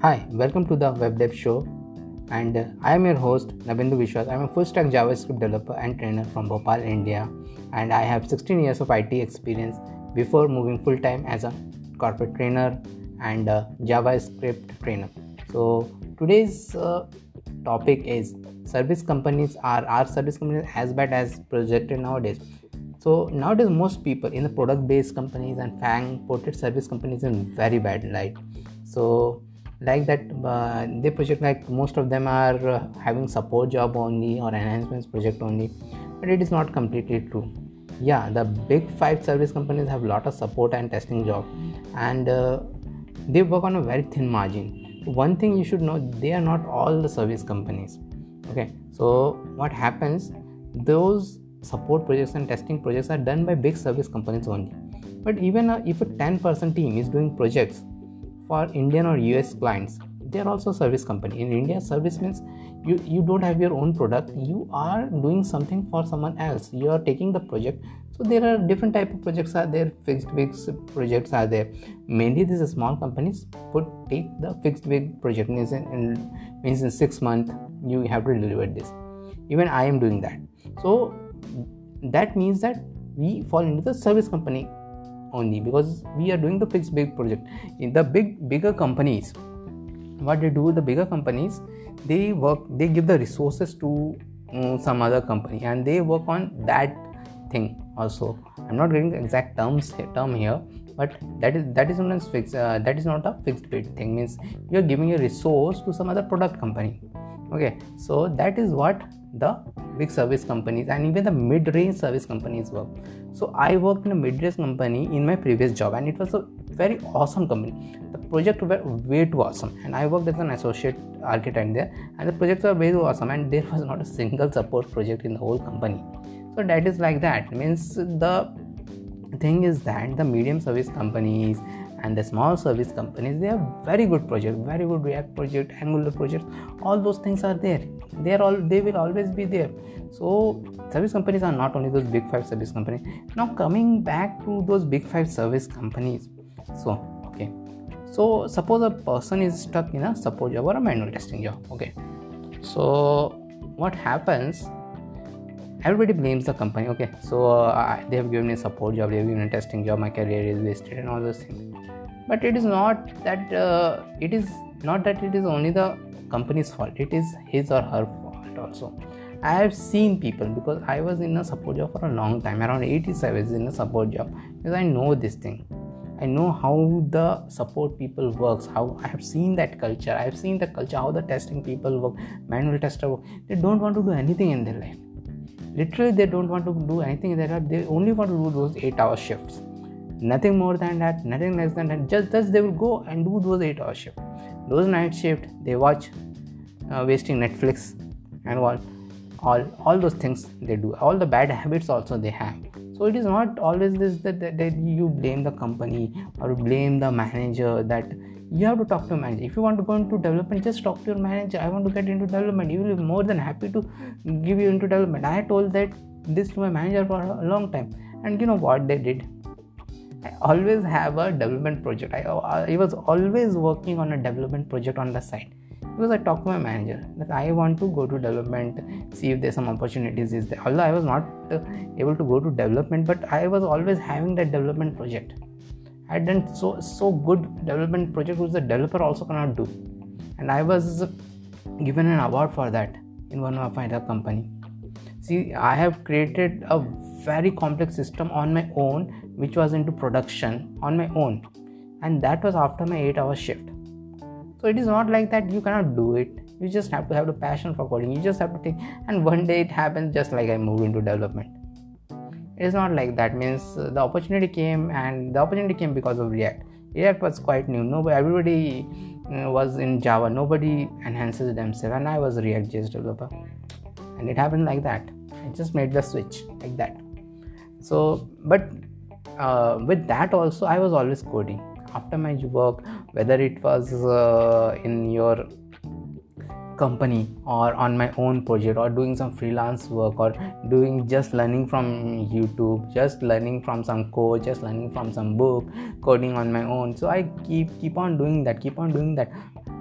Hi, welcome to the Web Dev Show. And uh, I am your host, Nabendu Biswas. I am a full stack JavaScript developer and trainer from Bhopal, India. And I have 16 years of IT experience before moving full time as a corporate trainer and JavaScript trainer. So, today's uh, topic is service companies are are service companies as bad as projected nowadays so nowadays most people in the product based companies and FAANG ported service companies in very bad light so like that uh, they project like most of them are uh, having support job only or enhancements project only but it is not completely true. Yeah the big five service companies have lot of support and testing job and uh, they work on a very thin margin. One thing you should know they are not all the service companies. Okay so what happens those support projects and testing projects are done by big service companies only. But even uh, if a 10% team is doing projects for Indian or US clients. They are also service company. In India, service means you, you don't have your own product. You are doing something for someone else. You are taking the project. So there are different type of projects are there. Fixed bid projects are there. Mainly these small companies put take the fixed bid project means in, in means in six months you have to deliver this. Even I am doing that. So that means that we fall into the service company only because we are doing the fixed bid project. In the big bigger companies what they do the bigger companies they work they give the resources to um, some other company and they work on that thing also. I'm not getting the exact terms term here but that is that is a fixed uh, that is not a fixed bid thing. Means you're giving a resource to some other product company. Okay so that is what the big service companies and even the mid-range service companies work so i worked in a mid-range company in my previous job and it was a very awesome company. The project were way too awesome and i worked as an associate architect there and the projects were way too awesome and there was not a single support project in the whole company. So that is like that. Means the thing is that the medium service companies and the small service companies they have very good project very good react project angular project all those things are there. They are all they will always be there. So service companies are not only those big five service companies. Now coming back to those big five service companies. So okay. So suppose a person is stuck in a support job or a manual testing job okay. So what happens everybody blames the company okay? So uh, they have given me a support job they have given me a testing job my career is wasted and all those things. But it is not that uh, it is not that it is only the company's fault it is his or her fault also. I have seen people because i was in a support job for a long time around 87 was in a support job because i know this thing. I know how the support people works how i have seen that culture i have seen the culture how the testing people work manual tester work. They don't want to do anything in their life literally they don't want to do anything. In their life they only want to do those eight hour shifts. Nothing more than that nothing less than that. Just just they will go and do those eight hour shift those night shift they watch uh, wasting netflix and what all all those things they do. All the bad habits also they have. So it is not always this that, that, that you blame the company or blame the manager that you have to talk to manager if you want to go into development just talk to your manager i want to get into development you will be more than happy to give you into development i told that this to my manager for a long time and you know what they did I always have a development project. I, I was always working on a development project on the side because I talked to my manager that I want to go to development, see if there's some opportunities. Is there? Although I was not uh, able to go to development, but I was always having that development project. I had done so so good development project which the developer also cannot do, and I was given an award for that in one of my other company. See, I have created a very complex system on my own which was into production on my own. And that was after my 8 hour shift. So it is not like that you cannot do it. You just have to have the passion for coding. You just have to think and one day it happens just like i moved into development it is not like that. Means uh, the opportunity came and the opportunity came because of react. React was quite new. Nobody everybody uh, was in java. Nobody enhances themselves. And i was a react js developer. And it happened like that. I just made the switch like that. So but uh, with that also i was always coding. After my work whether it was uh, in your company or on my own project or doing some freelance work or doing just learning from youtube just learning from some code just learning from some book coding on my own so i keep keep on doing that keep on doing that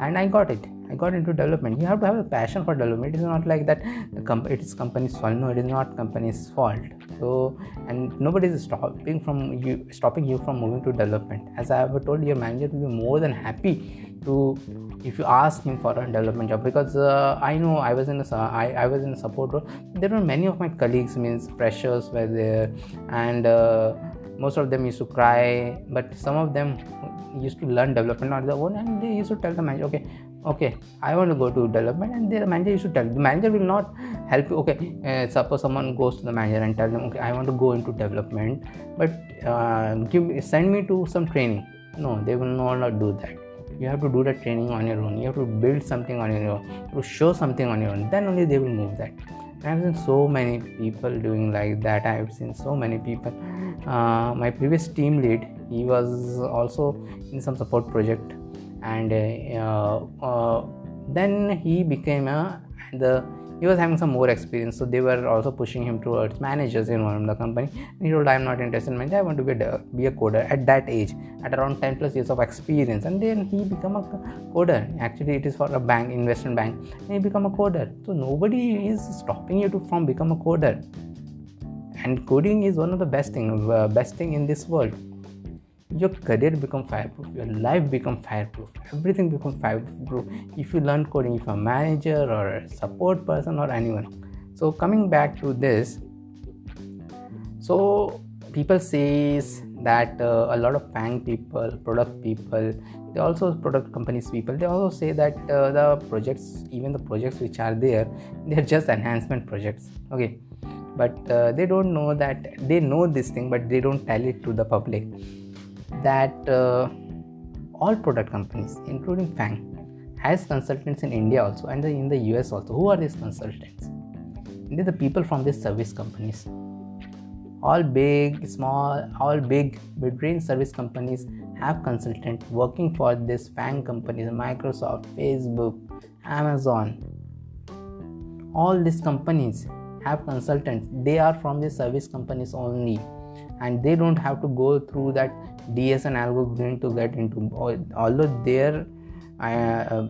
and i got it I got into development. You have to have a passion for development. It is not like that. The com- it is company's fault. No, it is not company's fault. So, and nobody is stopping from you, stopping you from moving to development. As I have told, your manager will be more than happy to if you ask him for a development job because uh, I know I was in a I, I was in a support role. There were many of my colleagues, means freshers were there, and uh, most of them used to cry. But some of them used to learn development on their own, and they used to tell the manager, okay, okay i want to go to development and the manager used to tell the manager will not help you okay uh, suppose someone goes to the manager and tell them okay i want to go into development but uh, give send me to some training no they will not do that you have to do the training on your own. You have to build something on your own. To show something on your own. Then only they will move that. I've seen so many people doing like that. I've seen so many people. Uh, my previous team lead he was also in some support project. And uh, uh, then he became a the he was having some more experience so they were also pushing him towards managers in one of the company. And he told i'm not interested in manager i want to be a, be a coder at that age at around 10 plus years of experience. And then he become a coder. Actually it is for a bank investment bank. And he become a coder. So nobody is stopping you to from become a coder. And coding is one of the best thing uh, best thing in this world your career become fireproof your life become fireproof everything become fireproof if you learn coding if a manager or a support person or anyone. So coming back to this so people says that uh, a lot of FAANG people product people they also product companies people they also say that uh, the projects even the projects which are there they're just enhancement projects okay? But uh, they don't know that they know this thing but they don't tell it to the public that uh, all product companies, including FAANG, has consultants in India also and in the US also. Who are these consultants? They're the people from these service companies. All big, small, all big mid-range service companies have consultants working for these FAANG companies, Microsoft, Facebook, Amazon. All these companies have consultants. They are from the service companies only and they don't have to go through that DSN algorithm to get into although there uh,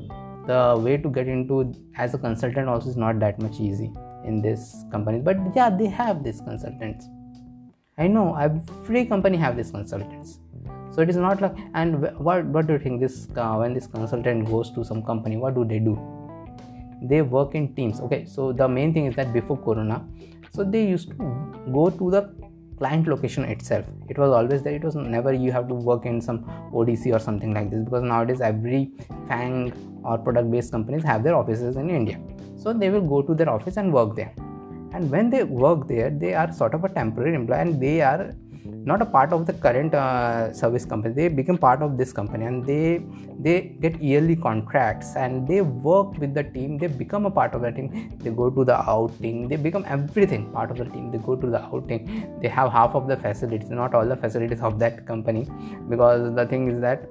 the way to get into as a consultant also is not that much easy in this company. But yeah they have these consultants. I know every company have these consultants. So it is not like and what what do you think this uh, when this consultant goes to some company what do they do? They work in teams. Okay so the main thing is that before corona so they used to go to the client location itself. It was always there. It was never you have to work in some odc or something like this because nowadays every FAANG or product based companies have their offices in india. So they will go to their office and work there. And when they work there they are sort of a temporary employee and they are not a part of the current uh, service company. They become part of this company and they they get yearly contracts and they work with the team. They become a part of the team. They go to the outing. They become everything part of the team. They go to the outing. They have half of the facilities not all the facilities of that company. Because the thing is that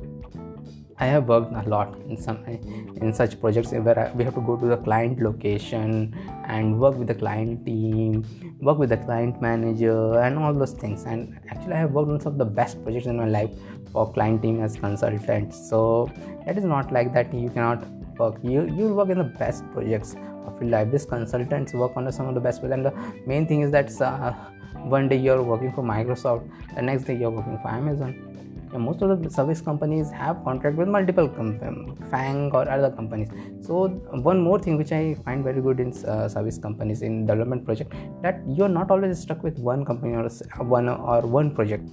I have worked a lot in some in such projects where we have to go to the client location and work with the client team, work with the client manager, and all those things. And actually, I have worked on some of the best projects in my life for client team as consultants. So it is not like that you cannot work. You you work in the best projects of your life. These consultants work on some of the best projects. And the main thing is that uh, one day you're working for Microsoft, the next day you're working for Amazon most of the service companies have contract with multiple com- FAANG or other companies. So one more thing which i find very good in uh, service companies in development project that you're not always stuck with one company or one or one project.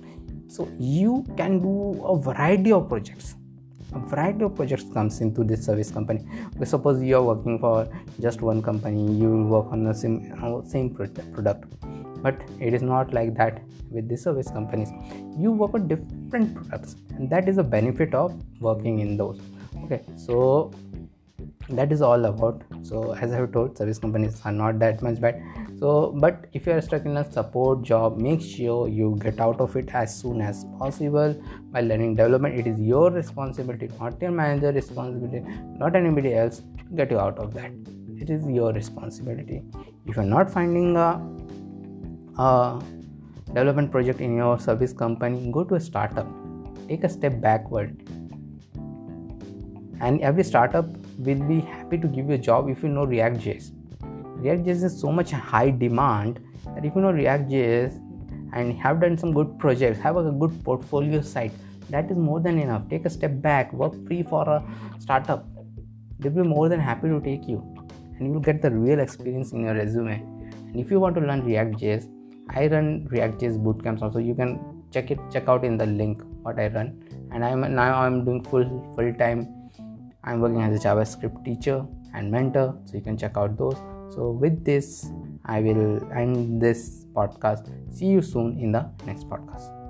So you can do a variety of projects. A variety of projects comes into this service company. Suppose you are working for just one company you will work on the same, uh, same product but it is not like that with the service companies. You work on different products and that is a benefit of working in those. Okay so that is all about so as i have told service companies are not that much bad. So but if you are stuck in a support job make sure you get out of it as soon as possible. By learning development it is your responsibility not your manager responsibility not anybody else get you out of that. It is your responsibility. If you're not finding a a development project in your service company go to a startup. Take a step backward. And every startup will be happy to give you a job if you know react.js react.js is so much high demand that if you know react.js and have done some good projects have a good portfolio site that is more than enough. Take a step back work free for a startup. They'll be more than happy to take you. And you will get the real experience in your resume. And if you want to learn react.js i run react.js bootcamps also. You can check it check out in the link what i run. And i'm now i'm doing full full time i'm working as a javascript teacher and mentor so you can check out those. So with this i will end this podcast. See you soon in the next podcast